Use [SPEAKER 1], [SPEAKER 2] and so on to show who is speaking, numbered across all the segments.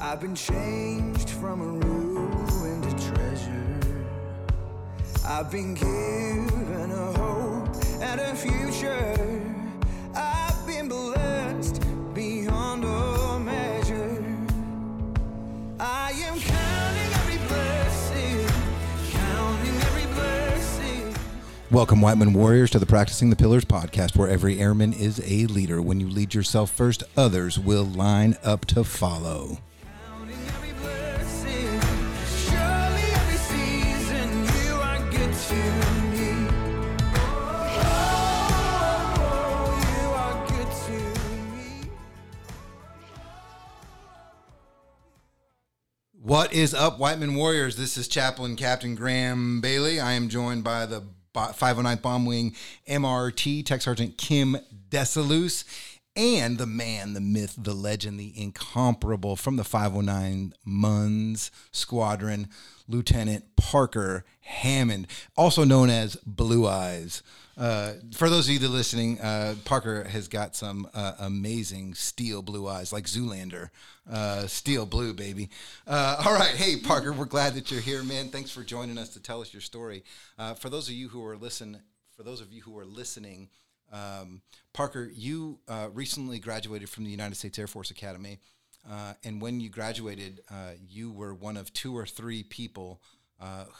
[SPEAKER 1] I've been changed from a ruin to treasure. I've been given a hope and a future. I've been blessed beyond all measure. I am counting every blessing, counting every blessing.
[SPEAKER 2] Welcome, Whiteman Warriors, to the Practicing the Pillars podcast, where every airman is a leader. When you lead yourself first, others will line up to follow. What is up, Whiteman Warriors? This is Chaplain Captain Graham Bailey. I am joined by the Bo- 509th Bomb Wing MRT Tech Sergeant Kim Desalus and the man, the myth, the legend, the incomparable from the 509 Muns Squadron, Lieutenant Parker Hammond, also known as Blue Eyes. Uh, for those of you that are listening, uh, Parker has got some uh, amazing steel blue eyes, like Zoolander, uh, steel blue, baby. Uh, all right, hey Parker, we're glad that you're here, man. Thanks for joining us to tell us your story. Uh, for those of you who are listen, for those of you who are listening, um, Parker, you recently graduated from the United States Air Force Academy, and when you graduated, you were one of two or three people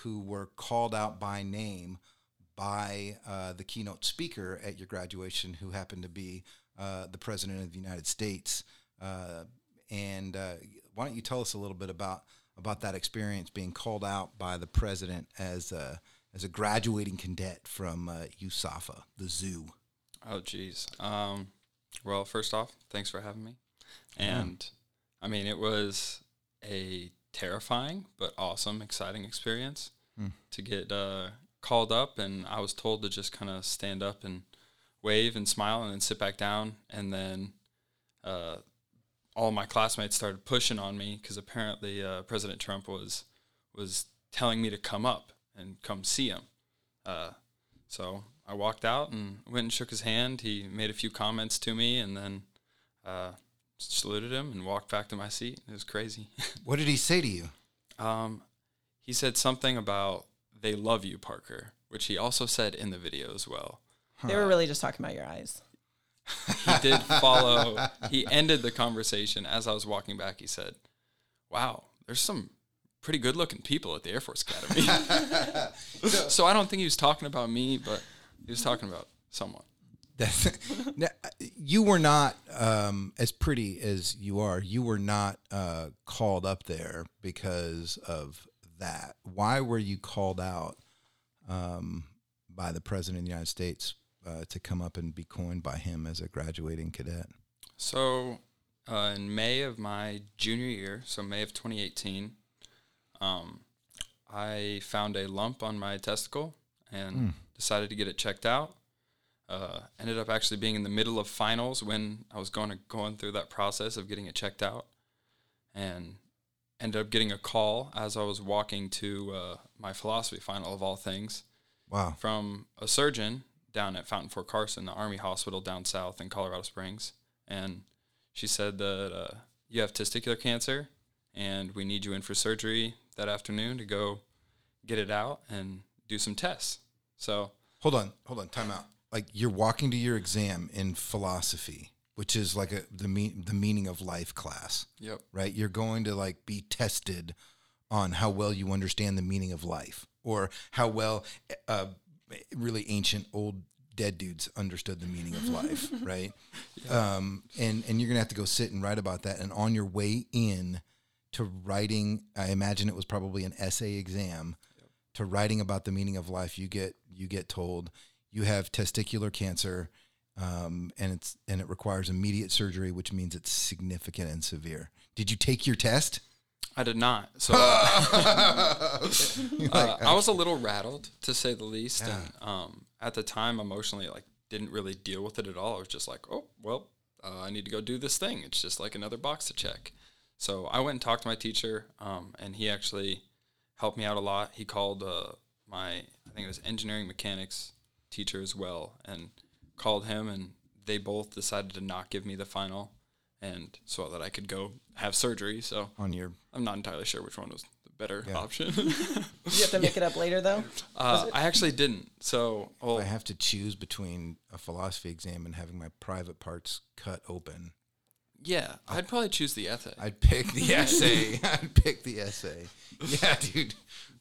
[SPEAKER 2] who were called out by name by uh, the keynote speaker at your graduation, who happened to be uh, the President of the United States. Uh, and uh, why don't you tell us a little bit about about that experience being called out by the President as a, as a graduating cadet from uh, USAFA, the zoo?
[SPEAKER 3] Oh, geez. Um, well, first off, thanks for having me. And I mean, it was a terrifying but awesome, exciting experience to get uh, called up. And I was told to just kind of stand up and wave and smile and then sit back down. And then uh, all my classmates started pushing on me because apparently uh, President Trump was was telling me to come up and come see him. Uh, so I walked out and went and shook his hand. He made a few comments to me, and then uh, saluted him and walked back to my seat. It was crazy.
[SPEAKER 2] What did he say to you?
[SPEAKER 3] um, he said something about "they love you, Parker," which he also said in the video as well.
[SPEAKER 4] They were really just talking about your eyes.
[SPEAKER 3] He did follow. he ended the conversation as I was walking back. He said, "Wow, there's some pretty good-looking people at the Air Force Academy." so I don't think he was talking about me, but he was talking about someone.
[SPEAKER 2] That's, now, you were not um, as pretty as you are. You were not uh, called up there because of that. Why were you called out um, by the president of the United States uh, to come up and be coined by him as a graduating cadet?
[SPEAKER 3] So, uh, in May of my junior year, so May of 2018, um, I found a lump on my testicle and decided to get it checked out. Uh, ended up actually being in the middle of finals when I was going to, going through that process of getting it checked out, and ended up getting a call as I was walking to uh, my philosophy final of all things
[SPEAKER 2] Wow.
[SPEAKER 3] from a surgeon down at Fountain Fort Carson, the Army Hospital down south in Colorado Springs, and she said that uh, you have testicular cancer, and we need you in for surgery that afternoon to go get it out and do some tests. So
[SPEAKER 2] Hold on, hold on, time out. Like you're walking to your exam in philosophy, which is like a the mean the meaning of life class.
[SPEAKER 3] Yep.
[SPEAKER 2] Right? You're going to like be tested on how well you understand the meaning of life or how well uh, really ancient old dead dudes understood the meaning of life, right? Um, and and you're gonna have to go sit and write about that. And on your way in to writing, I imagine it was probably an essay exam. To writing about the meaning of life, you get you get told you have testicular cancer, um, and it's and it requires immediate surgery, which means it's significant and severe. Did you take your test?
[SPEAKER 3] I did not. So uh, I was a little rattled to say the least, and um, at the time, emotionally, like didn't really deal with it at all. I was just like, oh well, uh, I need to go do this thing. It's just like another box to check. So I went and talked to my teacher, um, and he actually helped me out a lot. He called uh, my, I think it was engineering mechanics teacher as well, and called him, and they both decided to not give me the final. and so that I could go have surgery. So
[SPEAKER 2] On your
[SPEAKER 3] I'm not entirely sure which one was the better
[SPEAKER 2] Yeah.
[SPEAKER 3] option.
[SPEAKER 4] Did you have to make it up later though?
[SPEAKER 3] uh, I actually didn't. So well,
[SPEAKER 2] I have to choose between a philosophy exam and having my private parts cut open.
[SPEAKER 3] yeah, I'd probably choose the ethic.
[SPEAKER 2] I'd pick the essay. I'd pick the essay. Yeah, dude.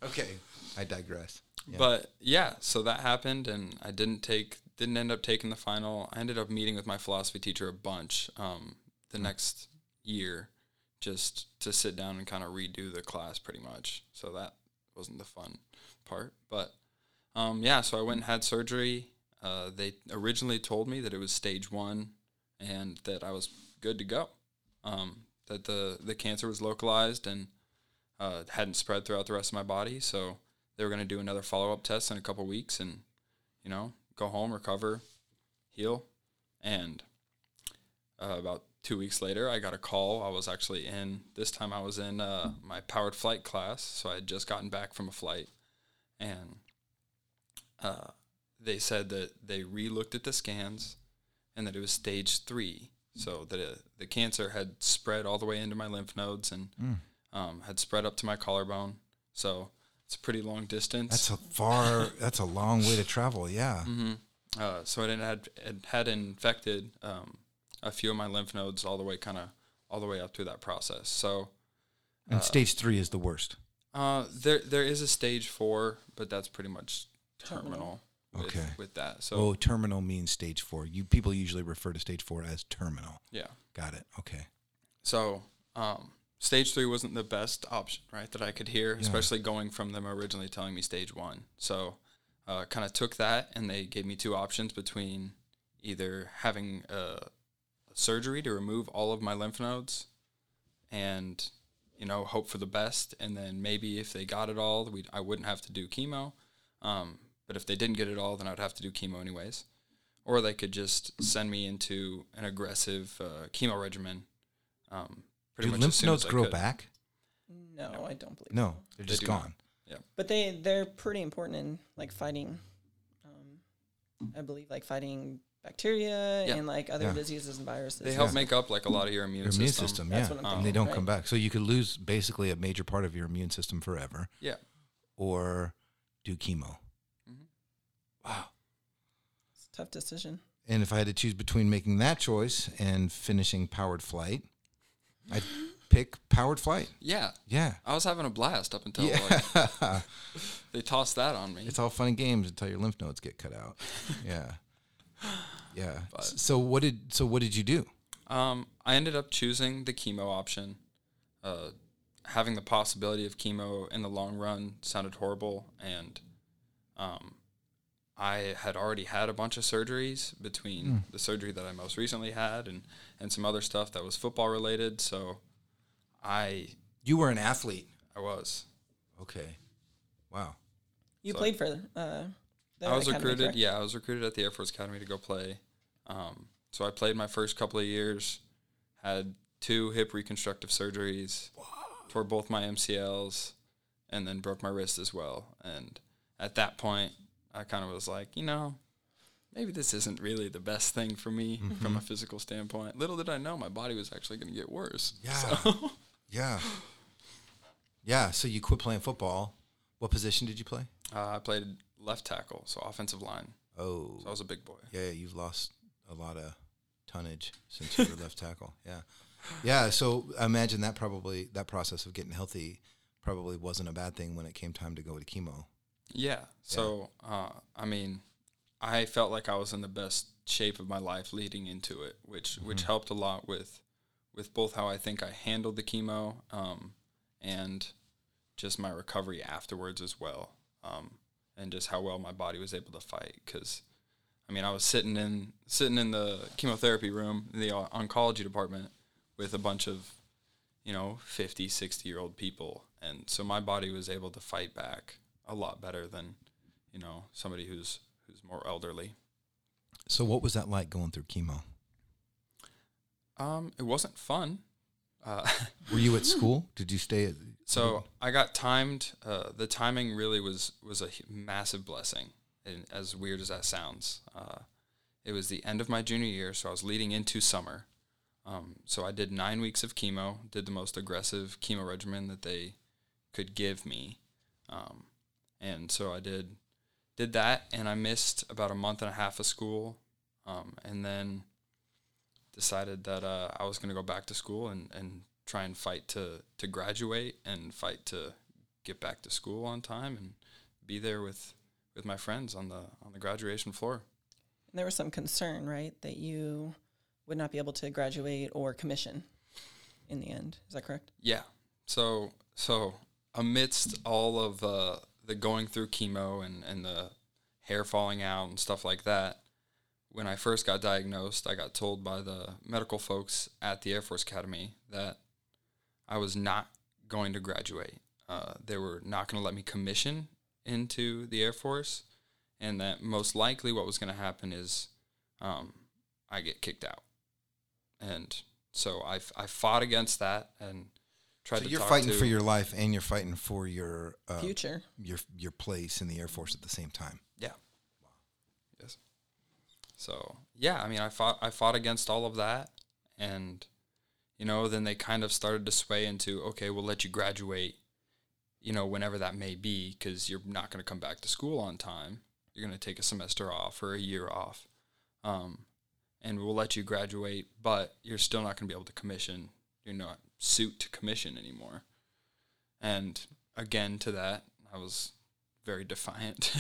[SPEAKER 2] Okay, I digress. Yeah.
[SPEAKER 3] But yeah, so that happened, and I didn't take, didn't end up taking the final. I ended up meeting with my philosophy teacher a bunch um, the next year, just to sit down and kind of redo the class, pretty much. So that wasn't the fun part, but um, yeah. So I went and had surgery. Uh, they originally told me that it was stage one, and that I was good to go. Um, that the the cancer was localized and uh, hadn't spread throughout the rest of my body, so they were going to do another follow up test in a couple weeks and, you know, go home, recover, heal. And uh, about two weeks later, I got a call. I was actually in, this time I was in uh, my powered flight class. So I had just gotten back from a flight. And uh, they said that they re looked at the scans and that it was stage three. So that it, the cancer had spread all the way into my lymph nodes and um, had spread up to my collarbone. So it's a pretty long distance.
[SPEAKER 2] That's a far. that's a long way to travel. Yeah.
[SPEAKER 3] hmm Uh, so it had it had infected um, a few of my lymph nodes all the way, kind of all the way up through that process. So
[SPEAKER 2] And stage three is the worst.
[SPEAKER 3] uh, there there is a stage four, but that's pretty much terminal.
[SPEAKER 4] Terminal.
[SPEAKER 3] With,
[SPEAKER 2] Okay.
[SPEAKER 3] With that, so
[SPEAKER 2] oh, terminal means stage four. You people usually refer to stage four as terminal.
[SPEAKER 3] yeah.
[SPEAKER 2] Got it. Okay.
[SPEAKER 3] So um, stage three wasn't the best option, right? That I could hear, especially going from them originally telling me stage one. So uh, kind of took that, and they gave me two options between either having a, surgery to remove all of my lymph nodes, and you know hope for the best, and then maybe if they got it all, we I wouldn't have to do chemo. Um, but if they didn't get it all, then I'd have to do chemo anyways. Or they could just send me into an aggressive uh, chemo regimen. Um, pretty
[SPEAKER 2] Do
[SPEAKER 3] much as
[SPEAKER 2] lymph
[SPEAKER 3] soon
[SPEAKER 2] nodes
[SPEAKER 3] as I
[SPEAKER 2] grow
[SPEAKER 3] could.
[SPEAKER 2] back?
[SPEAKER 4] No, I don't believe.
[SPEAKER 2] No, they're
[SPEAKER 3] They
[SPEAKER 2] just
[SPEAKER 3] do not.
[SPEAKER 2] gone.
[SPEAKER 4] But they they're pretty important in like fighting. Um, I believe like fighting bacteria
[SPEAKER 3] Yeah.
[SPEAKER 4] and like other
[SPEAKER 2] Yeah.
[SPEAKER 4] diseases and viruses.
[SPEAKER 3] They help
[SPEAKER 2] Yeah.
[SPEAKER 3] make up like a lot of your immune
[SPEAKER 2] Your
[SPEAKER 3] system.
[SPEAKER 2] immune system,
[SPEAKER 4] That's
[SPEAKER 2] yeah,
[SPEAKER 4] what I'm
[SPEAKER 3] Um,
[SPEAKER 2] and they don't come back. So you could lose basically a major part of your immune system forever,
[SPEAKER 3] Yeah.
[SPEAKER 2] or do chemo.
[SPEAKER 3] Mhm.
[SPEAKER 2] Wow.
[SPEAKER 4] It's a tough decision.
[SPEAKER 2] And if I had to choose between making that choice and finishing powered flight, I'd pick powered flight.
[SPEAKER 3] Yeah.
[SPEAKER 2] Yeah.
[SPEAKER 3] I was having a blast up until
[SPEAKER 2] Yeah.
[SPEAKER 3] like they tossed that on me.
[SPEAKER 2] it's all fun and games until your lymph nodes get cut out. Yeah. Yeah.
[SPEAKER 3] But-
[SPEAKER 2] so what did so what did you do?
[SPEAKER 3] Um, I ended up choosing the chemo option. Uh, having the possibility of chemo in the long run sounded horrible, and um, I had already had a bunch of surgeries between the surgery that I most recently had and and some other stuff that was football related. So I
[SPEAKER 2] You were an athlete.
[SPEAKER 3] I was
[SPEAKER 2] Okay. Wow.
[SPEAKER 4] You
[SPEAKER 3] So-
[SPEAKER 4] played for uh, the
[SPEAKER 3] I was
[SPEAKER 4] academy,
[SPEAKER 3] recruited.
[SPEAKER 4] correct?
[SPEAKER 3] Yeah, I was recruited at the Air Force Academy to go play. Um, so I played my first couple of years. Had two hip reconstructive surgeries. Tore both my MCLs, and then broke my wrist as well. And at that point, I kind of was like, you know, maybe this isn't really the best thing for me from a physical standpoint. Little did I know my body was actually going to get worse.
[SPEAKER 2] Yeah.
[SPEAKER 3] So,
[SPEAKER 2] Yeah. Yeah. So you quit playing football. What position did you play?
[SPEAKER 3] uh, I played left tackle, so offensive line.
[SPEAKER 2] Oh.
[SPEAKER 3] So I was a big boy.
[SPEAKER 2] Yeah, yeah, you've lost a lot of tonnage since you were left tackle. Yeah, yeah. So I imagine that probably that process of getting healthy probably wasn't a bad thing when it came time to go to chemo.
[SPEAKER 3] Yeah. So, uh, I mean, I felt like I was in the best shape of my life leading into it, which which helped a lot with with both how I think I handled the chemo um, and just my recovery afterwards as well, um, and just how well my body was able to fight. Because, I mean, I was sitting in sitting in the chemotherapy room in the oncology department with a bunch of you know 50 60 year old people and so my body was able to fight back a lot better than you know somebody who's who's more elderly
[SPEAKER 2] So what was that like going through chemo?
[SPEAKER 3] um it wasn't fun uh,
[SPEAKER 2] Were you at school? Did you stay at?
[SPEAKER 3] so i got timed uh, the timing really was was a massive blessing and as weird as that sounds uh, it was the end of my junior year so i was leading into summer Um, so I did nine weeks of chemo, did the most aggressive chemo regimen that they could give me. Um, and so I did did that, and I missed about a month and a half of school, um, and then decided that uh, I was going to go back to school and, and try and fight to to graduate and fight to get back to school on time and be there with with my friends on the on the graduation floor.
[SPEAKER 4] And there was some concern, right, that you would not be able to graduate or commission in the end. Is that correct?
[SPEAKER 3] Yeah. So so amidst all of uh, the going through chemo and and the hair falling out and stuff like that, when I first got diagnosed, I got told by the medical folks at the Air Force Academy that I was not going to graduate. Uh, they were not going to let me commission into the Air Force, and that most likely what was going to happen is um, I get kicked out. And so I, I fought against that and tried
[SPEAKER 2] So
[SPEAKER 3] to
[SPEAKER 2] you're
[SPEAKER 3] talk
[SPEAKER 2] fighting
[SPEAKER 3] to,
[SPEAKER 2] for your life and you're fighting for your uh,
[SPEAKER 4] Future.
[SPEAKER 2] your your place in the Air Force at the same time.
[SPEAKER 3] Yeah. Yes. So yeah, I mean, I fought I fought against all of that, and you know, then they kind of started to sway into okay, we'll let you graduate, you know, whenever that may be, because you're not going to come back to school on time. You're going to take a semester off or a year off, um, and we'll let you graduate, but you're still not going to be able to commission. You're not suit to commission anymore. And again, to that, I was very defiant,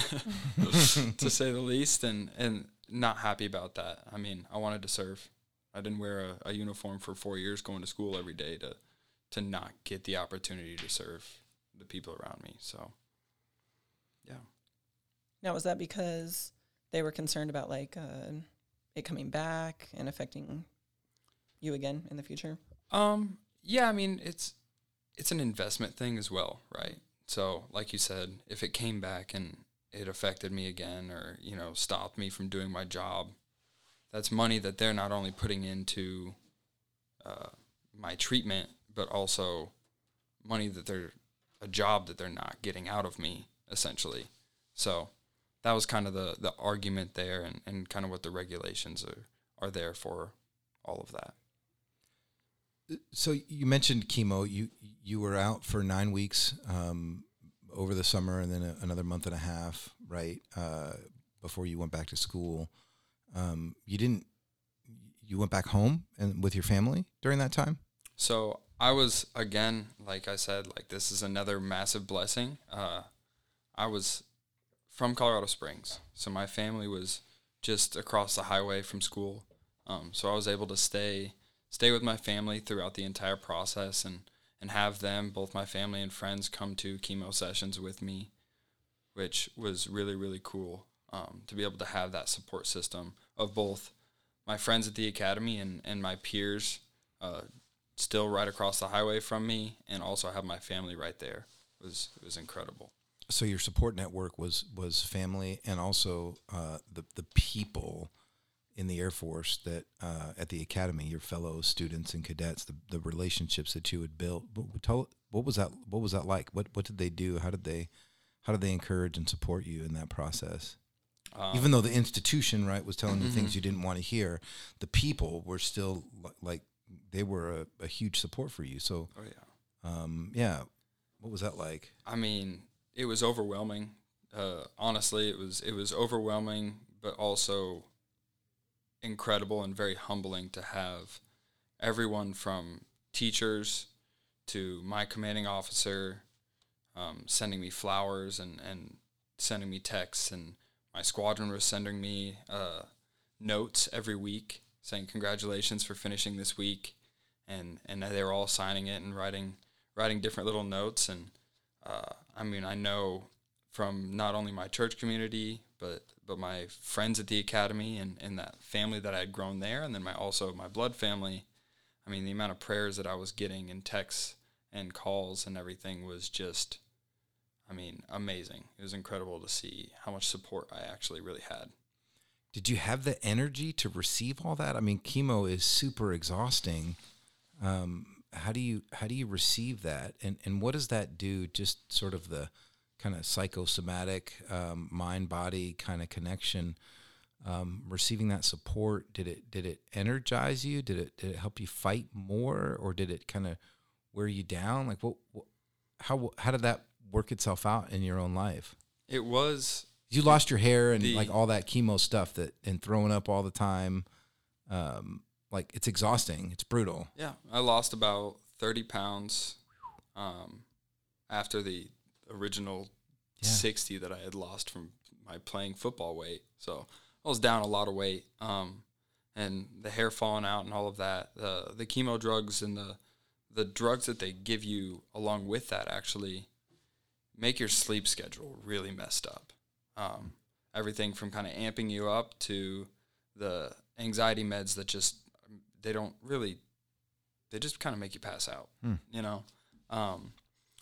[SPEAKER 3] to say the least, and and not happy about that. I mean, I wanted to serve. I didn't wear a, a uniform for four years, going to school every day to to not get the opportunity to serve the people around me. So, yeah.
[SPEAKER 4] Now, was that because they were concerned about like uh, it coming back and affecting you again in the future?
[SPEAKER 3] Um, yeah, I mean it's it's an investment thing as well, right? So, like you said, if it came back and it affected me again or, you know, stopped me from doing my job, that's money that they're not only putting into uh, my treatment, but also money that they're a job that they're not getting out of me, essentially. So that was kind of the, the argument there and, and kind of what the regulations are, are there for all of that.
[SPEAKER 2] So you mentioned chemo. You you were out for nine weeks um, over the summer, and then a, another month and a half, right? Uh, before you went back to school, um, you didn't. You went back home and with your family during that time.
[SPEAKER 3] So I was again, like I said, like this is another massive blessing. Uh, I was from Colorado Springs, so my family was just across the highway from school. Um, so I was able to stay stay with my family throughout the entire process and and have them, both my family and friends, come to chemo sessions with me, which was really really cool um, to be able to have that support system of both my friends at the academy and and my peers. Uh, still right across the highway from me and also have my family right there it was it was incredible
[SPEAKER 2] So your support network was was family and also uh, the the people in the Air Force that uh, at the academy, your fellow students and cadets, the, the relationships that you had built. What, tell what was that? What was that like? What what did they do? How did they how did they encourage and support you in that process?
[SPEAKER 3] um,
[SPEAKER 2] Even though the institution right was telling you things you didn't want to hear, the people were still li- like they were a, a huge support for you. So
[SPEAKER 3] oh yeah
[SPEAKER 2] um, yeah, what was that like?
[SPEAKER 3] i mean it was overwhelming uh, honestly it was it was overwhelming but also incredible and very humbling to have everyone from teachers to my commanding officer um, sending me flowers and, and sending me texts and my squadron was sending me uh, notes every week saying congratulations for finishing this week. And and they were all signing it and writing writing different little notes. And uh, I mean I know from not only my church community but but my friends at the academy and, and that family that I had grown there and then my also my blood family I mean the amount of prayers that I was getting and texts and calls and everything was just I mean amazing it was incredible to see how much support I actually really had
[SPEAKER 2] Did you have the energy to receive all that? I mean, chemo is super exhausting. Um, how do you how do you receive that, and and what does that do? Just sort of the kind of psychosomatic um, mind body kind of connection. um, receiving that support did it did it energize you? Did it did it help you fight more or did it kind of wear you down? Like what, what how how did that work itself out in your own life?
[SPEAKER 3] It was
[SPEAKER 2] you lost your hair and
[SPEAKER 3] The-
[SPEAKER 2] like all that chemo stuff that and throwing up all the time. Um like it's exhausting. It's brutal.
[SPEAKER 3] Yeah, I lost about thirty pounds um, after the original
[SPEAKER 2] Yeah.
[SPEAKER 3] sixty that I had lost from my playing football weight. So I was down a lot of weight, um, and the hair falling out and all of that. The the chemo drugs and the the drugs that they give you along with that actually make your sleep schedule really messed up. Um, everything from kind of amping you up to the anxiety meds that just they don't really they just kind of make you pass out you know um,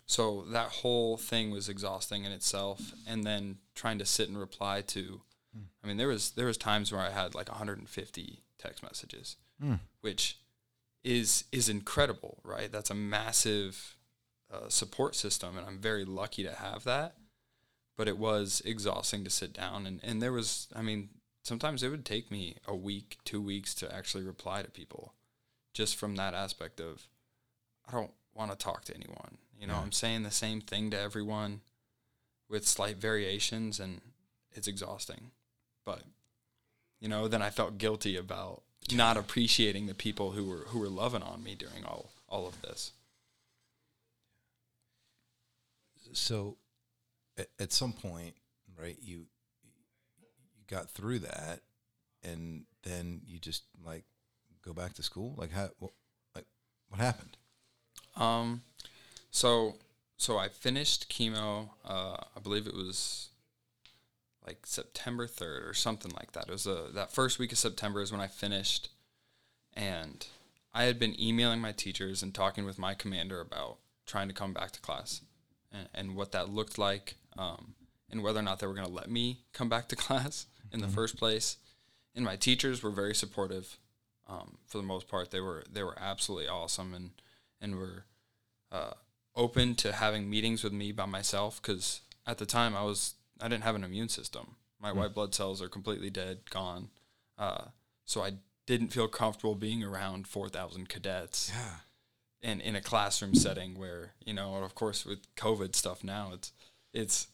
[SPEAKER 3] so that whole thing was exhausting in itself. And then trying to sit and reply to i mean there was there was times where i had like 150 text messages which is is incredible right? That's a massive uh, support system and i'm very lucky to have that. But it was exhausting to sit down and, and there was i mean sometimes it would take me a week two weeks to actually reply to people just from that aspect of i don't want to talk to anyone you know
[SPEAKER 2] Yeah.
[SPEAKER 3] i'm saying the same thing to everyone with slight variations and it's exhausting. But you know then i felt guilty about not appreciating the people who were who were loving on me during all all of this.
[SPEAKER 2] So at, at some point right you you got through that and then you just like go back to school? Like how what, like what happened?
[SPEAKER 3] Um, so so I finished chemo. Uh, I believe it was like September third or something like that. It was a, that first week of September is when I finished, and I had been emailing my teachers and talking with my commander about trying to come back to class, and, and what that looked like, um, and whether or not they were going to let me come back to class in the first place. And my teachers were very supportive. Um, for the most part, they were they were absolutely awesome and and were uh, open to having meetings with me by myself because at the time I was I didn't have an immune system. My white blood cells are completely dead, gone. Uh, so I didn't feel comfortable being around four thousand cadets
[SPEAKER 2] yeah
[SPEAKER 3] and in a classroom setting where you know, of course, with COVID stuff now, it's it's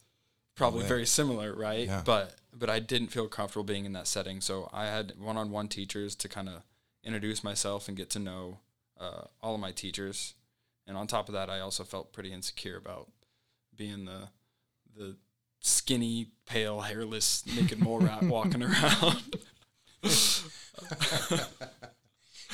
[SPEAKER 3] probably very similar, right?
[SPEAKER 2] Yeah.
[SPEAKER 3] But but I didn't feel comfortable being in that setting, so I had one-on-one teachers to kind of introduce myself and get to know uh, all of my teachers, and on top of that, I also felt pretty insecure about being the the skinny, pale, hairless, naked mole rat walking around.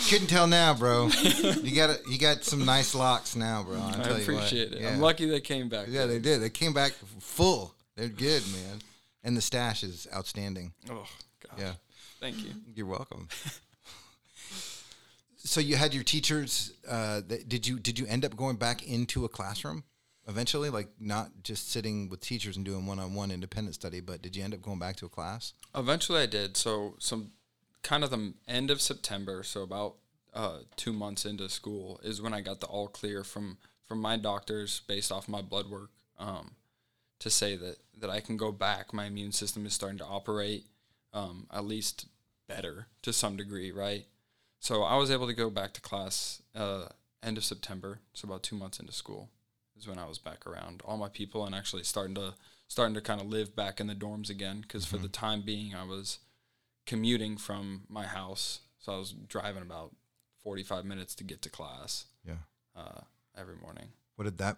[SPEAKER 2] couldn't tell now bro you got it you got some nice locks now bro I'll
[SPEAKER 3] I
[SPEAKER 2] tell you what.
[SPEAKER 3] appreciate it.
[SPEAKER 2] yeah.
[SPEAKER 3] I'm lucky they came back.
[SPEAKER 2] yeah they did they came back full they're good man and the stash is outstanding
[SPEAKER 3] Oh God.
[SPEAKER 2] yeah
[SPEAKER 3] Thank you.
[SPEAKER 2] You're welcome. so you had your teachers. Uh, that, did you did you end up going back into a classroom eventually? Like not just sitting with teachers and doing one on one independent study, but did you end up going back to a class?
[SPEAKER 3] Eventually, I did. So, some kind of the end of September, so about uh, two months into school, is when I got the all clear from from my doctors based off my blood work um, to say that that I can go back. My immune system is starting to operate um, at least better to some degree, right? So I was able to go back to class uh, end of September, so about two months into school is when I was back around all my people and actually starting to starting to kind of live back in the dorms again. Because for the time being, I was commuting from my house, so I was driving about forty five minutes to get to class
[SPEAKER 2] Yeah.
[SPEAKER 3] uh, every morning.
[SPEAKER 2] What did that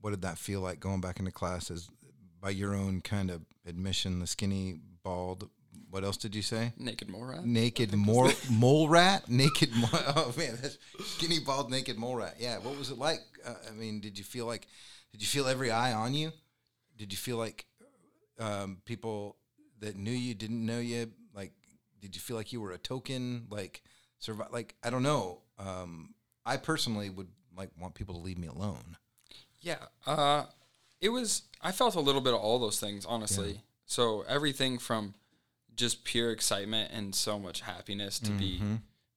[SPEAKER 2] What did that feel like going back into class? As by your own kind of admission, the skinny, bald. What else did you say?
[SPEAKER 3] Naked mole rat.
[SPEAKER 2] Naked mole mole rat. Naked. Mo- oh man, that's skinny, bald, naked mole rat. Yeah. What was it like? Uh, I mean, did you feel like? Did you feel every eye on you? Did you feel like um, people that knew you didn't know you? Like, did you feel like you were a token? Like, survive? Like, I don't know. Um, I personally would like want people to leave me alone.
[SPEAKER 3] Yeah. Uh, it was. I felt a little bit of all those things, honestly. So everything from just pure excitement and so much happiness to be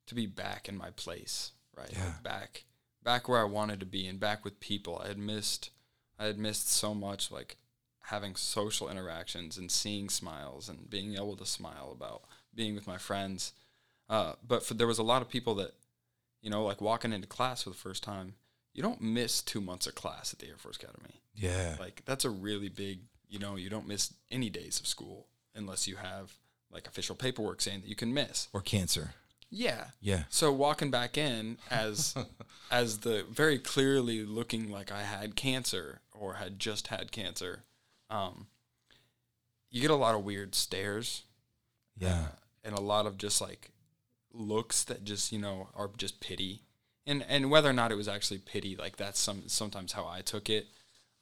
[SPEAKER 3] to be back in my place, right? Like
[SPEAKER 2] Mm-hmm.
[SPEAKER 3] Back back where I wanted to be and back with people. I had missed I had missed so much like having social interactions and seeing smiles and being able to smile about being with my friends. Uh, but for, there was a lot of people that, you know, like walking into class for the first time, you don't miss two months of class at the Air Force Academy.
[SPEAKER 2] Yeah.
[SPEAKER 3] Like that's a really big, you know, you don't miss any days of school unless you have like official paperwork saying that you can miss.
[SPEAKER 2] or cancer.
[SPEAKER 3] Yeah.
[SPEAKER 2] Yeah.
[SPEAKER 3] So walking back in as as the very clearly looking like I had cancer or had just had cancer, um, you get a lot of weird stares
[SPEAKER 2] Yeah.
[SPEAKER 3] and a lot of just like looks that just you know are just pity, and and whether or not it was actually pity, like that's some sometimes how I took it.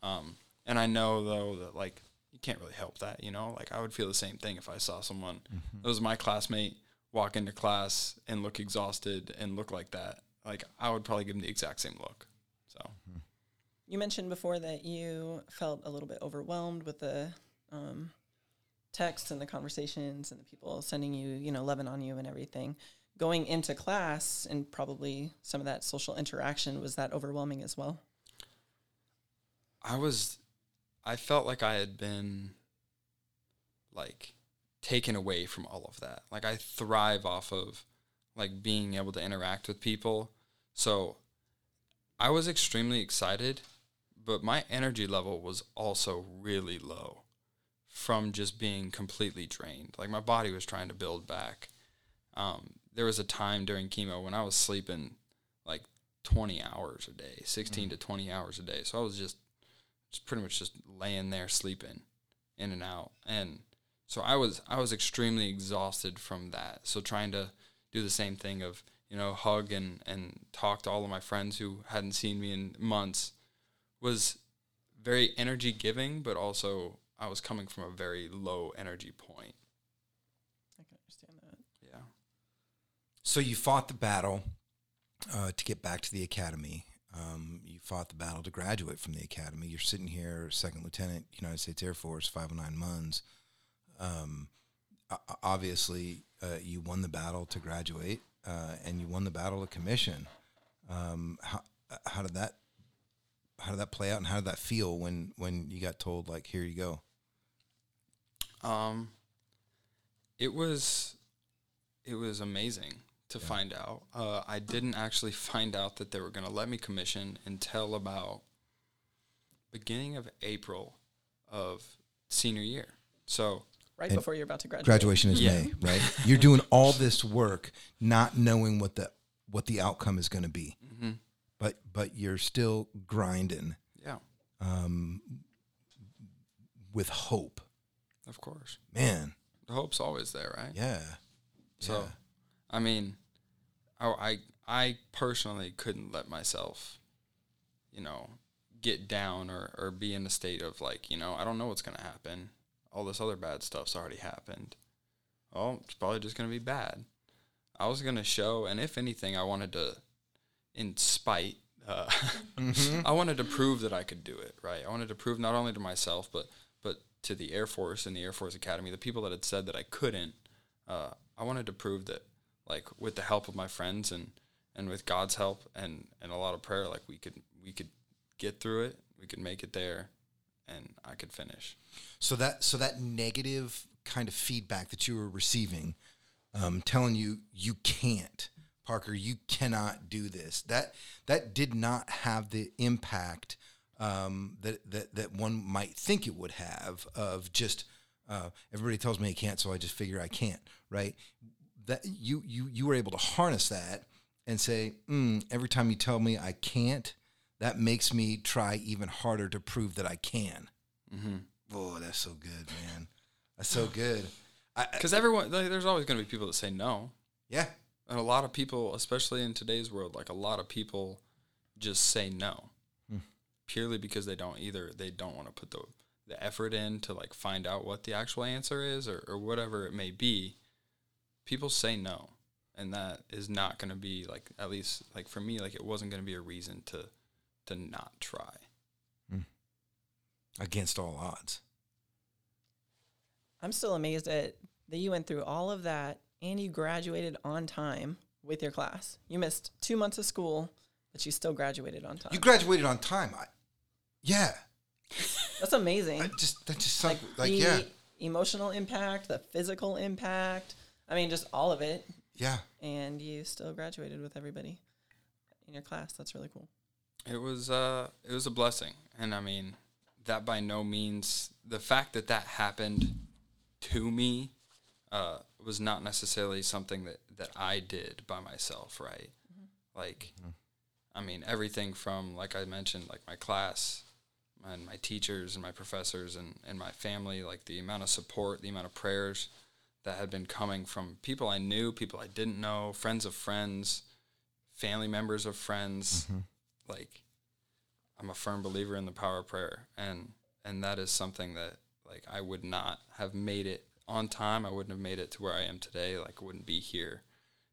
[SPEAKER 3] Um, and I know though that like can't really help that, you know. Like I would feel the same thing if I saw someone that was my classmate walk into class and look exhausted and look like that. Like I would probably give them the exact same look. So
[SPEAKER 4] You mentioned before that you felt a little bit overwhelmed with the um, texts and the conversations and the people sending you, you know, loving on you and everything. Going into class and probably some of that social interaction was that overwhelming as well.
[SPEAKER 3] I was, I felt like I had been, like, taken away from all of that. Like I thrive off of, like, being able to interact with people. So, I was extremely excited, but my energy level was also really low from just being completely drained. Like my body was trying to build back. Um, there was a time during chemo when I was sleeping like 20 hours a day, 16 to 20 hours a day. So I was just just pretty much just laying there sleeping in and out and so i was i was extremely exhausted from that so trying to do the same thing of you know hug and and talk to all of my friends who hadn't seen me in months was very energy giving but also i was coming from a very low energy point
[SPEAKER 4] I can understand that.
[SPEAKER 3] yeah
[SPEAKER 2] So you fought the battle uh, to get back to the academy. Um, you fought the battle to graduate from the academy. You're sitting here, second lieutenant, United States Air Force, 509 Muns. Um, obviously, uh, you won the battle to graduate, uh, and you won the battle to commission. Um, how how did that how did that play out, and how did that feel when when you got told like, here you go?
[SPEAKER 3] Um, it was, it was amazing to find out. Uh, I didn't actually find out that they were going to let me commission until about beginning of April of senior year. So
[SPEAKER 4] Right
[SPEAKER 2] And
[SPEAKER 4] before you're about to graduate.
[SPEAKER 2] Graduation is
[SPEAKER 3] Yeah.
[SPEAKER 2] May, right? You're doing all this work, not knowing what the what the outcome is going to be,
[SPEAKER 3] mhm,
[SPEAKER 2] but but you're still grinding
[SPEAKER 3] yeah,
[SPEAKER 2] um, with hope,
[SPEAKER 3] of course,
[SPEAKER 2] man.
[SPEAKER 3] the hope's always there, right?
[SPEAKER 2] Yeah.
[SPEAKER 3] So,
[SPEAKER 2] Yeah.
[SPEAKER 3] I mean, I, I personally couldn't let myself, you know, get down or or be in a state of like, you know, I don't know what's gonna happen. All this other bad stuff's already happened. Oh, it's probably just gonna be bad. I was gonna show, and if anything, I wanted to, in spite, uh, I wanted to prove that I could do it. Right. I wanted to prove not only to myself, but but to the Air Force and the Air Force Academy, the people that had said that I couldn't. Uh, I wanted to prove that, like, with the help of my friends and and with God's help and and a lot of prayer, like we could we could get through it. We could make it there, and I could finish.
[SPEAKER 2] So that so that negative kind of feedback that you were receiving, um, telling you you can't, Parker, you cannot do this. That that did not have the impact um, that that that one might think it would have. Of just uh, everybody tells me I can't, so I just figure I can't. Right? That you you you were able to harness that and say, mm, every time you tell me I can't, that makes me try even harder to prove that I can.
[SPEAKER 3] Mm-hmm.
[SPEAKER 2] Oh, that's so good, man. That's so good.
[SPEAKER 3] Because everyone, like, there's always going to be people that say no,
[SPEAKER 2] yeah,
[SPEAKER 3] and a lot of people, especially in today's world, like a lot of people, just say no, mm. purely because they don't either. They don't want to put the the effort in to like find out what the actual answer is or, or whatever it may be. People say no, and that is not going to be like at least like for me, like it wasn't going to be a reason to to not try. Mm.
[SPEAKER 2] against all odds.
[SPEAKER 4] I'm still amazed at that you went through all of that and you graduated on time with your class. You missed two months of school, but you still graduated on time.
[SPEAKER 2] You graduated on time. I, yeah,
[SPEAKER 4] That's amazing.
[SPEAKER 2] I just that just sunk,
[SPEAKER 4] like,
[SPEAKER 2] like,
[SPEAKER 4] the
[SPEAKER 2] yeah,
[SPEAKER 4] emotional impact, the physical impact. I mean, just all of it.
[SPEAKER 2] yeah.
[SPEAKER 4] And you still graduated with everybody in your class. That's really cool.
[SPEAKER 3] It was uh it was a blessing. And I mean, that by no means the fact that that happened to me uh was not necessarily something that that I did by myself, right? Like I mean, everything from like I mentioned like my class and my teachers and my professors and and my family, like the amount of support, the amount of prayers that had been coming from people I knew, people I didn't know, friends of friends, family members of friends mm-hmm. like I'm a firm believer in the power of prayer and and that is something that like I would not have made it on time. I wouldn't have made it to where I am today. Like I wouldn't be here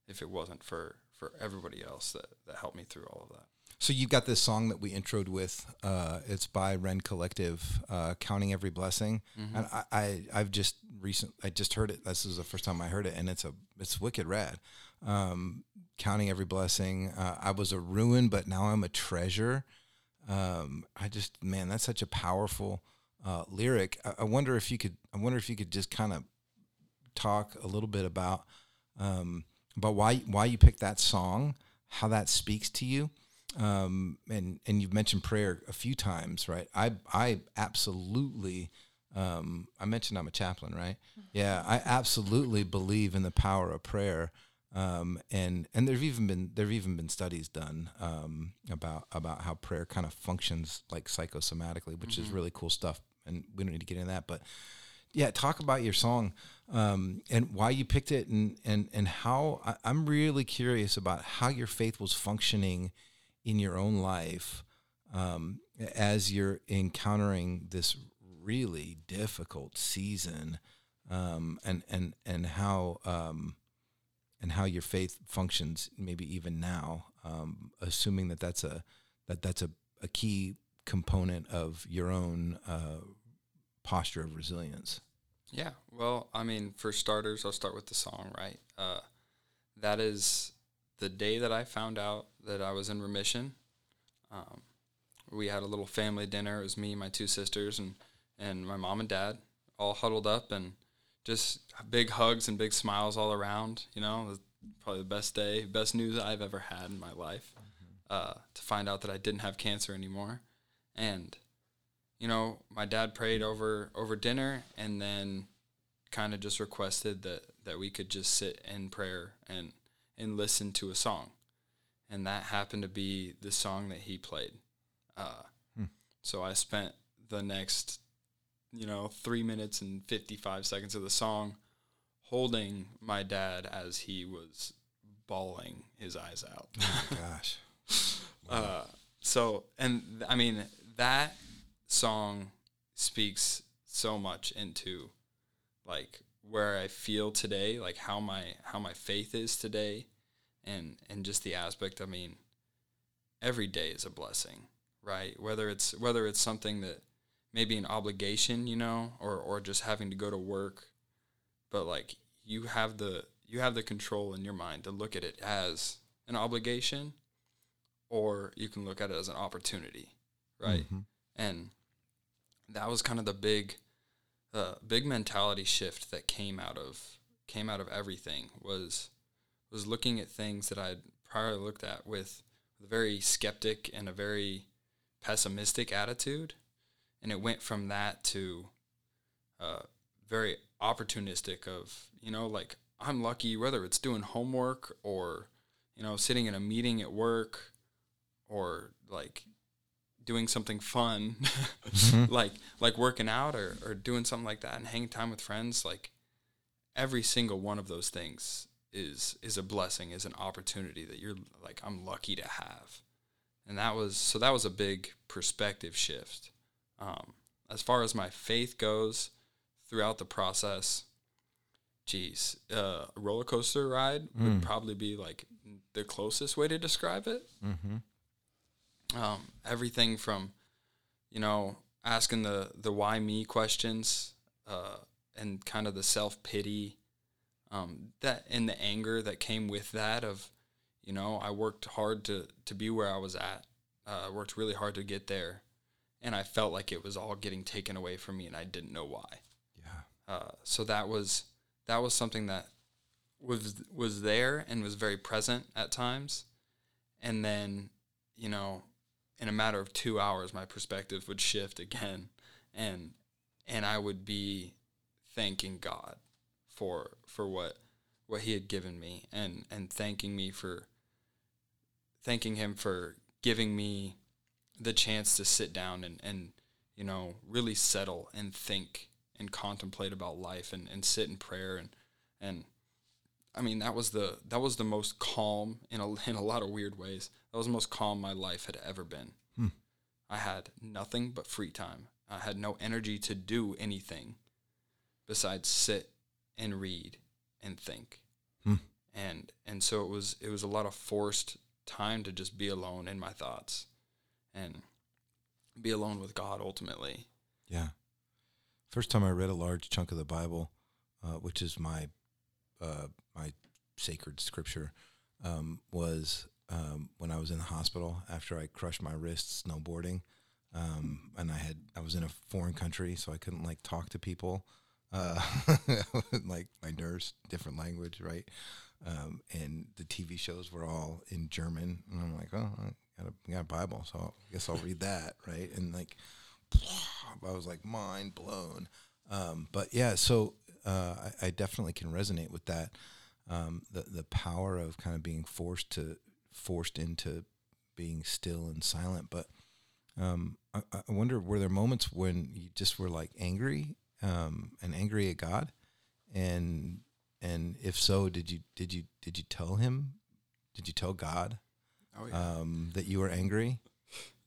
[SPEAKER 3] if it wasn't for for everybody else that that helped me through all of that.
[SPEAKER 2] So you've got this song that we introed with. Uh, it's by Rend Collective, uh, "Counting Every Blessing," and I, I I've just recent I just heard it. This is the first time I heard it, and it's a it's wicked rad. Um, counting every blessing. Uh, I was a ruin, but now I'm a treasure. Um, I just man, that's such a powerful uh, lyric. I, I wonder if you could. I wonder if you could just kind of talk a little bit about um, about why why you picked that song, how that speaks to you, um, and and you've mentioned prayer a few times, right? I I absolutely. Um, I mentioned I'm a chaplain, right? Yeah, I absolutely believe in the power of prayer. Um, and and there've even been there've even been studies done um, about about how prayer kind of functions like psychosomatically, which is really cool stuff. And we don't need to get into that, but yeah, talk about your song um, and why you picked it, and and and how I, I'm really curious about how your faith was functioning in your own life um, as you're encountering this really difficult season, um, and and and how um, and how your faith functions, maybe even now, um, assuming that that's a that that's a, a key component of your own uh, posture of resilience.
[SPEAKER 3] Yeah. Well, I mean, for starters, I'll start with the song, right? Uh, that is the day that I found out that I was in remission. Um, we had a little family dinner. It was me, my two sisters, and and my mom and dad all huddled up and just big hugs and big smiles all around. You know, it was probably the best day, best news I've ever had in my life. Uh, to find out that I didn't have cancer anymore, and you know, my dad prayed over over dinner and then kind of just requested that that we could just sit in prayer and and listen to a song. And that happened to be the song that he played. Uh, So I spent the next, you know, three minutes and 55 seconds of the song holding my dad as he was bawling his eyes out.
[SPEAKER 2] Gosh.
[SPEAKER 3] Uh, so, and th- I mean, that song speaks so much into like where I feel today, like how my how my faith is today, and and just the aspect. I mean, every day is a blessing, right? Whether it's whether it's something that maybe an obligation, you know, or or just having to go to work, but like you have the you have the control in your mind to look at it as an obligation or you can look at it as an opportunity, right? Mm-hmm. And that was kind of the big, uh, big mentality shift that came out of came out of everything was was looking at things that I'd prior looked at with a very skeptic and a very pessimistic attitude, and it went from that to uh, very opportunistic of you know like I'm lucky whether it's doing homework or you know sitting in a meeting at work or like doing something fun like like working out or, or doing something like that and hanging time with friends like every single one of those things is is a blessing is an opportunity that you're like i'm lucky to have. And that was so that was a big perspective shift. Um, as far as my faith goes throughout the process geez uh, a roller coaster ride would probably be like the closest way to describe it um, everything from you know asking the the why me questions uh, and kind of the self pity um, that and the anger that came with that of you know I worked hard to to be where I was at uh, I worked really hard to get there and I felt like it was all getting taken away from me, and I didn't know why.
[SPEAKER 2] Yeah.
[SPEAKER 3] Uh, so that was that was something that was was there and was very present at times, and then you know, in a matter of two hours, my perspective would shift again, and and I would be thanking God for for what what He had given me, and and thanking me for thanking Him for giving me the chance to sit down and and you know really settle and think and contemplate about life and, and sit in prayer and and I mean that was the that was the most calm in a in a lot of weird ways. That was the most calm my life had ever been. I had nothing but free time. I had no energy to do anything besides sit and read and think.
[SPEAKER 2] Hmm.
[SPEAKER 3] And and so it was it was a lot of forced time to just be alone in my thoughts and be alone with God ultimately.
[SPEAKER 2] Yeah. First time I read a large chunk of the Bible, uh, which is my uh, my sacred scripture, um, was um, when I was in the hospital after I crushed my wrist snowboarding, um, and I had I was in a foreign country, so I couldn't like talk to people, uh, like my nurse, different language, right? Um, and the TV shows were all in German, and I'm like, oh, I got a, got a Bible, so I guess I'll read that, right? And like, I was like mind blown. Um, but yeah, so uh, I, I definitely can resonate with that. Um, the the power of kind of being forced to forced into being still and silent. But um, I, I wonder, were there moments when you just were like angry um, and angry at God, and and if so, did you did you did you tell him? Did you tell God
[SPEAKER 3] Oh yeah.
[SPEAKER 2] um, that you were angry?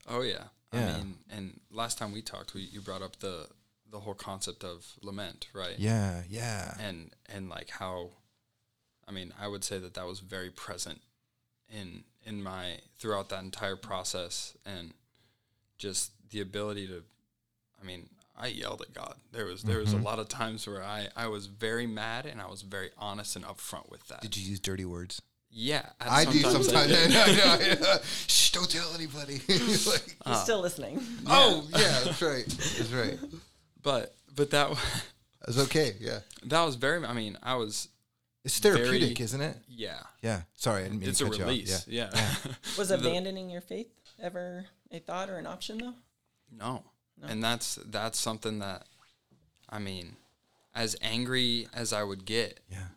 [SPEAKER 3] oh yeah.
[SPEAKER 2] yeah.
[SPEAKER 3] I mean, and last time we talked, we you brought up the the whole concept of lament, right?
[SPEAKER 2] Yeah, yeah,
[SPEAKER 3] And and like how, I mean, I would say that that was very present in in my throughout that entire process, and just the ability to, I mean, I yelled at God. There was there was a mm-hmm. lot of times where I I was very mad, and I was very honest and upfront with that.
[SPEAKER 2] Did you use dirty words?
[SPEAKER 3] Yeah,
[SPEAKER 2] I do
[SPEAKER 3] sometimes I
[SPEAKER 2] sometimes. I know, I know. Shh, don't tell anybody. like,
[SPEAKER 4] He's still listening.
[SPEAKER 2] oh, yeah, that's right. That's right.
[SPEAKER 3] but but that
[SPEAKER 2] was okay. Yeah.
[SPEAKER 3] that was very. I mean, I was
[SPEAKER 2] It's therapeutic,
[SPEAKER 3] Very-
[SPEAKER 2] isn't it?
[SPEAKER 3] yeah.
[SPEAKER 2] Yeah. Sorry, I didn't mean
[SPEAKER 3] It's
[SPEAKER 2] to
[SPEAKER 3] a
[SPEAKER 2] cut you off.
[SPEAKER 3] release.
[SPEAKER 2] Yeah.
[SPEAKER 3] Yeah.
[SPEAKER 4] Was
[SPEAKER 3] The-
[SPEAKER 4] abandoning your faith ever a thought or an option though?
[SPEAKER 3] No.
[SPEAKER 4] No.
[SPEAKER 3] And that's that's something that I mean, as angry as I would get,
[SPEAKER 2] Yeah.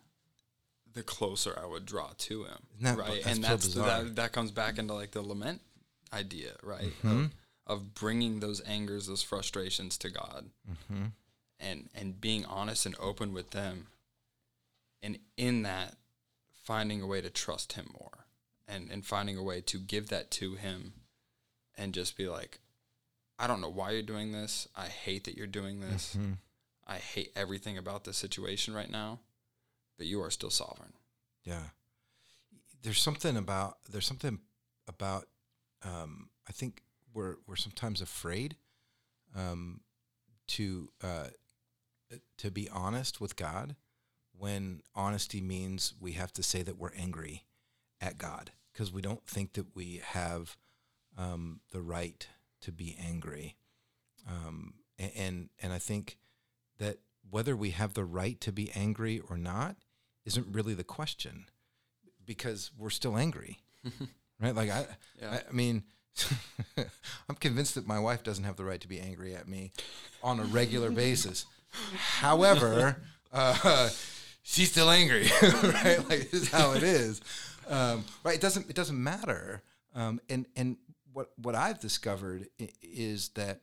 [SPEAKER 3] the closer I would draw to him.
[SPEAKER 2] Isn't that-
[SPEAKER 3] right.
[SPEAKER 2] that's
[SPEAKER 3] and that's
[SPEAKER 2] bizarre.
[SPEAKER 3] that that comes back into like the lament idea, right?
[SPEAKER 2] Mm-hmm.
[SPEAKER 3] Of, of bringing those angers, those frustrations to God
[SPEAKER 2] Mm-hmm.
[SPEAKER 3] and and being honest and open with them and in that finding a way to trust him more and and finding a way to give that to him and just be like I don't know why you're doing this. I hate that you're doing this.
[SPEAKER 2] Mm-hmm.
[SPEAKER 3] I hate everything about this situation right now, but you are still sovereign.
[SPEAKER 2] Yeah. There's something about there's something about um, I think we're we're sometimes afraid um, to uh, to be honest with God when honesty means we have to say that we're angry at God because we don't think that we have um, the right to be angry. Um, and and I think that whether we have the right to be angry or not isn't really the question because we're still angry, right? Like I,
[SPEAKER 3] Yeah.
[SPEAKER 2] I, I mean, I'm convinced that my wife doesn't have the right to be angry at me on a regular basis. However, uh, she's still angry, right? Like this is how it is, um, right? It doesn't it doesn't matter. Um, and and what what I've discovered is that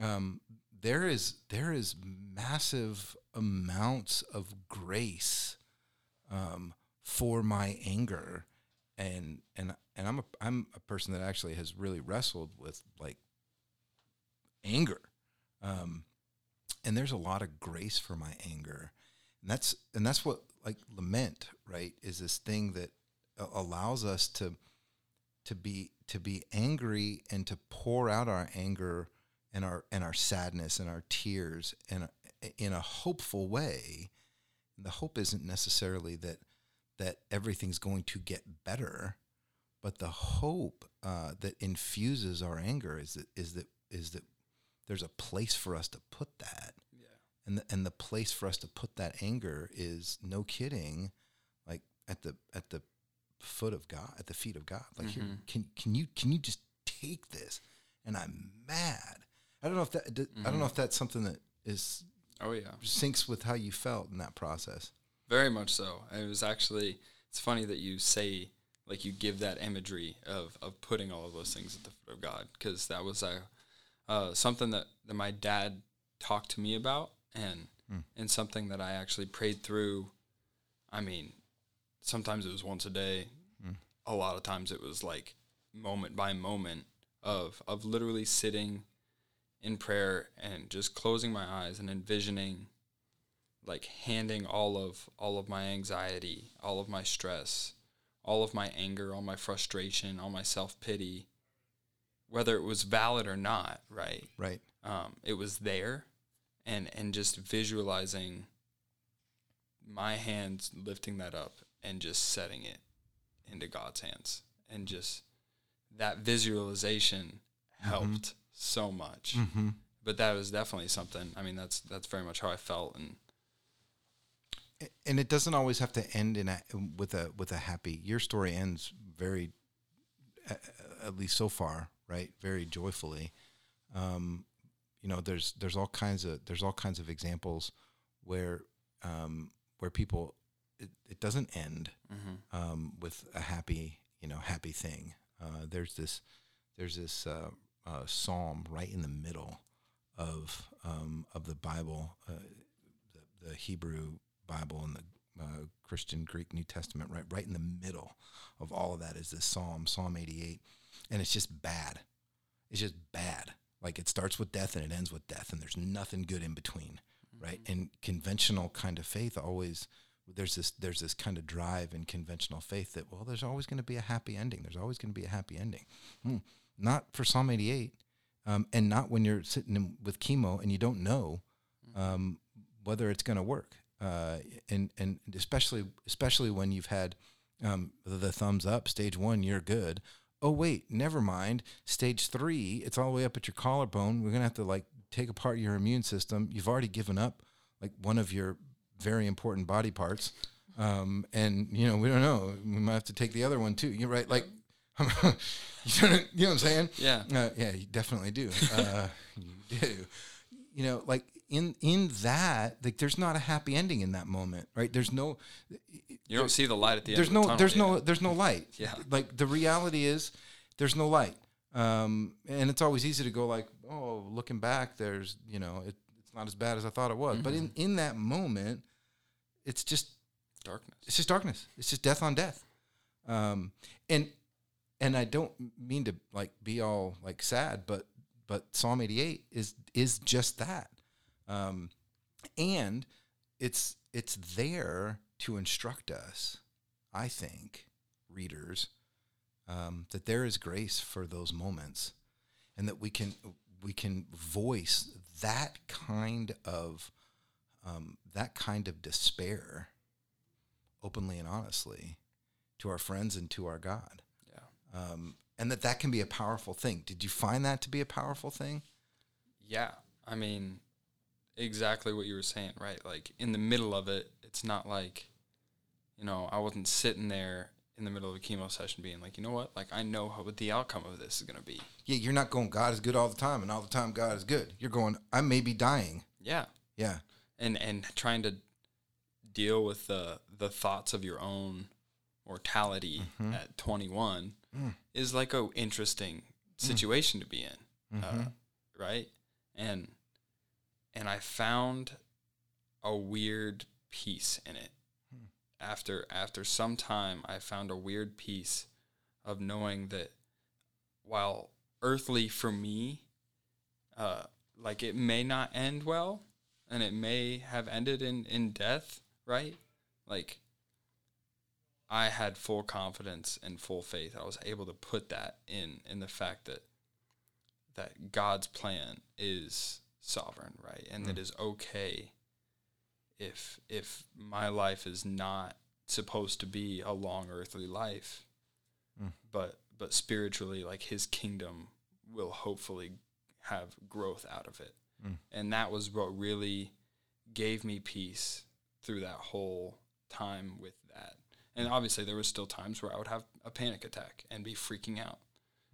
[SPEAKER 2] um, there is there is massive amounts of grace um, for my anger, and and and I'm a I'm a person that actually has really wrestled with like anger, um, and there's a lot of grace for my anger, and that's and that's what like lament right is this thing that allows us to to be to be angry and to pour out our anger and our and our sadness and our tears in a, in a hopeful way. And the hope isn't necessarily that that everything's going to get better, but the hope uh, that infuses our anger is that is that is that there's a place for us to put that. And the, and the place for us to put that anger is no kidding, like at the at the foot of God, at the feet of God. Like here, can can you can you just take this? And I'm mad. I don't know if that I don't know if that's something that is
[SPEAKER 3] Oh yeah.
[SPEAKER 2] syncs with how you felt in that process.
[SPEAKER 3] Very much so. It was actually it's funny that you say like you give that imagery of of putting all of those things at the foot of God because that was a uh, something that, that my dad talked to me about and and something that I actually prayed through. I mean, sometimes it was once a day. A lot of times it was like moment by moment of of literally sitting in prayer and just closing my eyes and envisioning like handing all of all of my anxiety, all of my stress, all of my anger, all my frustration, all my self-pity whether it was valid or not, right?
[SPEAKER 2] Right.
[SPEAKER 3] um, it was there and and just visualizing my hands lifting that up and just setting it into God's hands and just that visualization helped so much
[SPEAKER 2] Mm-hmm.
[SPEAKER 3] but that was definitely something I mean that's that's very much how I felt and
[SPEAKER 2] and it doesn't always have to end in a with a with a happy. Your story ends very, at least so far, right? Very joyfully. Um, you know, there's there's all kinds of there's all kinds of examples where um, where people it, it doesn't end um, with a happy you know happy thing. Uh, there's this there's this uh, uh, psalm right in the middle of um, of the Bible, uh, the, the Hebrew Bible and the uh, Christian Greek New Testament. Right, right in the middle of all of that is this psalm, Psalm 88, and it's just bad. It's just bad. Like it starts with death and it ends with death, and there's nothing good in between, right? And conventional kind of faith always there's this there's this kind of drive in conventional faith that well, there's always going to be a happy ending. There's always going to be a happy ending. Hmm. Not for Psalm 88, um, and not when you're sitting in, with chemo and you don't know um, whether it's going to work. Uh, and and especially especially when you've had um, the, the thumbs up, stage one, you're good. Oh wait, never mind. Stage three, it's all the way up at your collarbone. We're gonna have to like take apart your immune system. You've already given up like one of your very important body parts, um, and you know we don't know. We might have to take the other one too. You're right. Like, you know, you know what I'm saying?
[SPEAKER 3] Yeah.
[SPEAKER 2] Uh, yeah, you definitely do. Uh, you do. You know, like in in that, like there's not a happy ending in that moment, right? There's no
[SPEAKER 3] you don't see the light at the
[SPEAKER 2] there's
[SPEAKER 3] end of the
[SPEAKER 2] no
[SPEAKER 3] tunnel
[SPEAKER 2] there's no there's no light.
[SPEAKER 3] Yeah.
[SPEAKER 2] Like the reality is there's no light. Um, and it's always easy to go like, oh, looking back, there's you know, it, it's not as bad as I thought it was. But in in that moment, it's just
[SPEAKER 3] darkness
[SPEAKER 2] it's just darkness. It's just death on death. Um, and and I don't mean to like be all like sad, but but Psalm 88 is is just that. Um, and it's it's there to instruct us, I think, readers, um, that there is grace for those moments, and that we can we can voice that kind of um, that kind of despair openly and honestly to our friends and to our God,
[SPEAKER 3] yeah
[SPEAKER 2] um, and that that can be a powerful thing. Did you find that to be a powerful thing?
[SPEAKER 3] Yeah, I mean, exactly what you were saying, right? Like in the middle of it, it's not like, you know, I wasn't sitting there in the middle of a chemo session being like, you know what? Like I know how, what the outcome of this is going to be.
[SPEAKER 2] Yeah, you're not going. God is good all the time, and all the time God is good. You're going. I may be dying.
[SPEAKER 3] Yeah,
[SPEAKER 2] Yeah,
[SPEAKER 3] and and trying to deal with the the thoughts of your own mortality mm-hmm. at 21 mm. is like a interesting mm. situation to be in, uh, mm-hmm. right? And and I found a weird peace in it. After after some time, I found a weird peace of knowing that while earthly for me, uh, like it may not end well, and it may have ended in in death, right? Like I had full confidence and full faith. I was able to put that in in the fact that that God's plan is sovereign, right? And that is okay if if my life is not supposed to be a long earthly life, hmm. but but spiritually like his kingdom will hopefully have growth out of it. Hmm. And that was what really gave me peace through that whole time with that. And obviously there was still times where I would have a panic attack and be freaking out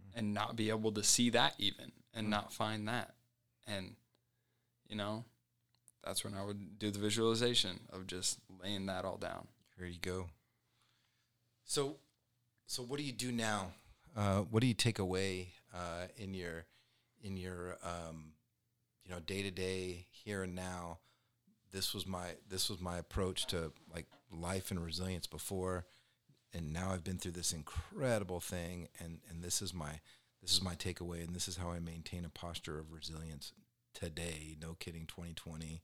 [SPEAKER 3] hmm. and not be able to see that even and not find that. And you know, that's when I would do the visualization of just laying that all down.
[SPEAKER 2] Here you go. So, so what do you do now? Uh, what do you take away uh, in your in your um, you know day to day here and now? This was my this was my approach to like life and resilience before, and now I've been through this incredible thing, and and this is my this is my takeaway, and this is how I maintain a posture of resilience today. No kidding, 2020,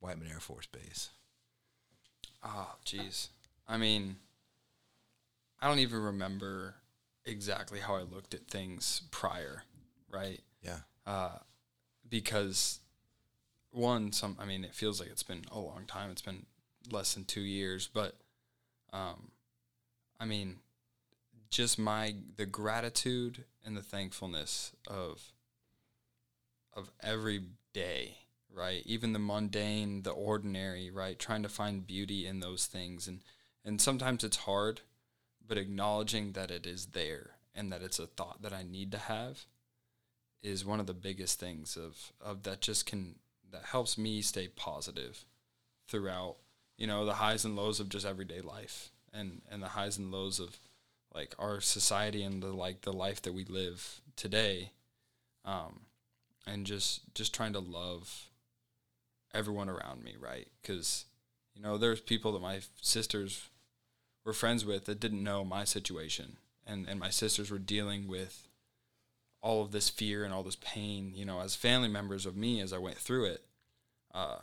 [SPEAKER 2] Whiteman Air Force Base.
[SPEAKER 3] Oh, jeez. I mean, I don't even remember exactly how I looked at things prior, right?
[SPEAKER 2] Yeah.
[SPEAKER 3] Uh, because one, some, I mean, it feels like it's been a long time. It's been less than two years, but, um, I mean, just my the gratitude and the thankfulness of of every day, right? Even the mundane, the ordinary, right? Trying to find beauty in those things and and sometimes it's hard, but acknowledging that it is there and that it's a thought that I need to have is one of the biggest things of of that just can that helps me stay positive throughout, you know, the highs and lows of just everyday life and and the highs and lows of like our society and the like the life that we live today um and just just trying to love everyone around me right? Because you know there's people that my sisters were friends with that didn't know my situation. And and my sisters were dealing with all of this fear and all this pain you know as family members of me as i went through it uh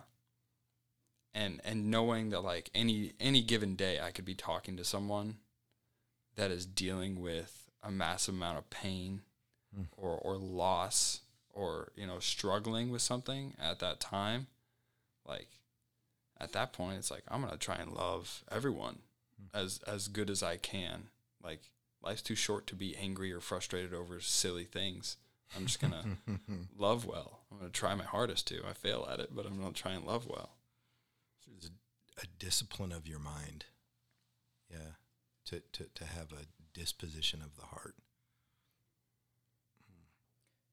[SPEAKER 3] and and knowing that like any any given day i could be talking to someone that is dealing with a massive amount of pain or or loss or you know struggling with something at that time like at that point it's like i'm gonna try and love everyone as as good as i can like life's too short to be angry or frustrated over silly things i'm just gonna love well i'm gonna try my hardest to i fail at it but i'm gonna try and love well
[SPEAKER 2] There's a, a discipline of your mind. Yeah. To, to, to have a disposition of the heart.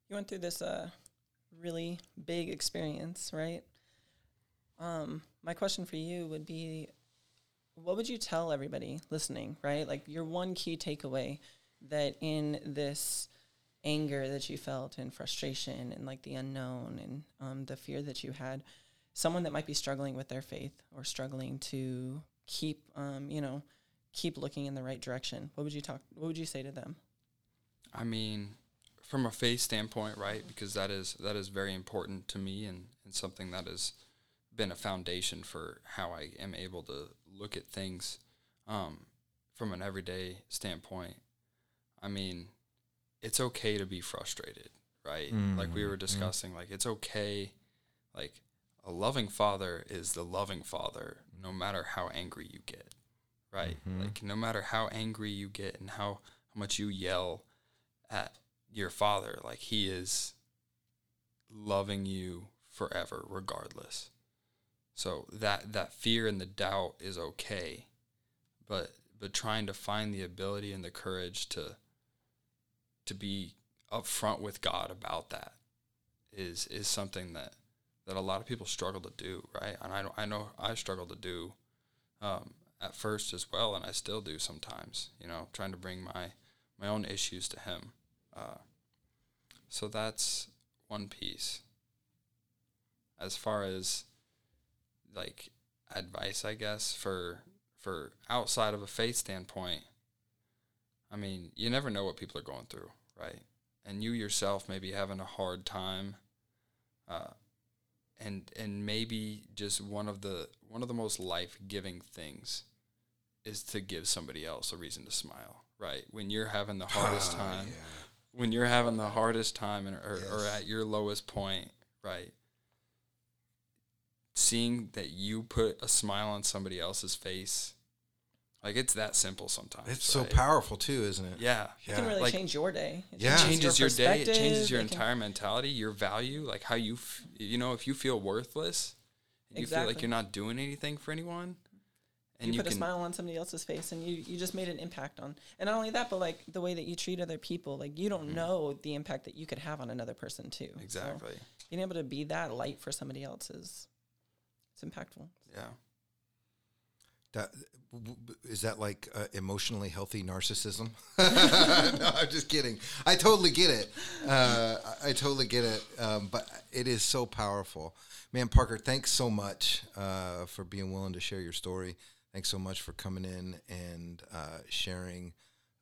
[SPEAKER 4] You went through this uh, really big experience, right? Um, my question for you would be what would you tell everybody listening, right? Like your one key takeaway that in this anger that you felt and frustration and like the unknown and um, the fear that you had, someone that might be struggling with their faith or struggling to keep, um, you know, keep looking in the right direction, what would you talk? What would you say to them?
[SPEAKER 3] I mean, from a faith standpoint, right? Because that is that is very important to me and, and something that has been a foundation for how I am able to look at things um, from an everyday standpoint. I mean, it's okay to be frustrated, right? Like we were discussing, like it's okay. Like a loving father is the loving father, no matter how angry you get, right? Like no matter how angry you get and how, how much you yell at your father, like he is loving you forever, regardless. So that that fear and the doubt is okay, but but trying to find the ability and the courage to to be upfront with God about that is is something that that a lot of people struggle to do, right? And I I know I struggle to do um, at first as well, and I still do sometimes. You know, trying to bring my my own issues to Him. Uh, so that's one piece. As far as like advice, I guess for for outside of a faith standpoint, I mean, you never know what people are going through, right? And you yourself may be having a hard time, uh, and and maybe just one of the one of the most life giving things is to give somebody else a reason to smile, right? When you're having the hardest time, when you're having the hardest time and, or, or at your lowest point, right? Seeing that you put a smile on somebody else's face Like it's that simple sometimes.
[SPEAKER 2] It's so powerful too, isn't it?
[SPEAKER 3] Yeah.
[SPEAKER 4] It can
[SPEAKER 2] Yeah.
[SPEAKER 4] really
[SPEAKER 3] Like-
[SPEAKER 4] change your day. It
[SPEAKER 2] Yeah.
[SPEAKER 4] Changes
[SPEAKER 3] changes your, day. It changes your
[SPEAKER 4] it can-
[SPEAKER 3] entire mentality, your value, like how you, f- you know, if you feel worthless, and you feel like you're not doing anything for anyone, and
[SPEAKER 4] you,
[SPEAKER 3] you,
[SPEAKER 4] put
[SPEAKER 3] can,
[SPEAKER 4] a smile on somebody else's face and you, you just made an impact on and not only that but like the way that you treat other people like you don't know the impact that you could have on another person too So
[SPEAKER 3] Mm-hmm. exactly,
[SPEAKER 4] being able to be that light for somebody else is it's impactful
[SPEAKER 3] yeah,
[SPEAKER 2] That, is that like uh, emotionally healthy narcissism? no, I'm just kidding. I totally get it. Uh, I totally get it. Um, but it is so powerful, man. Parker, thanks so much uh, for being willing to share your story. Thanks so much for coming in and uh, sharing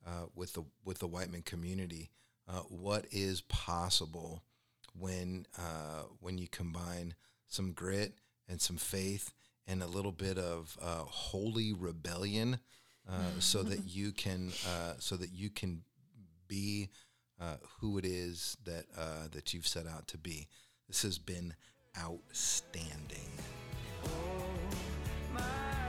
[SPEAKER 2] uh, with the with the Whiteman community uh, what is possible when when you combine some grit and some faith and a little bit of uh, holy rebellion, uh, so that you can uh, so that you can be uh, who it is that uh, that you've set out to be. This has been outstanding. Oh,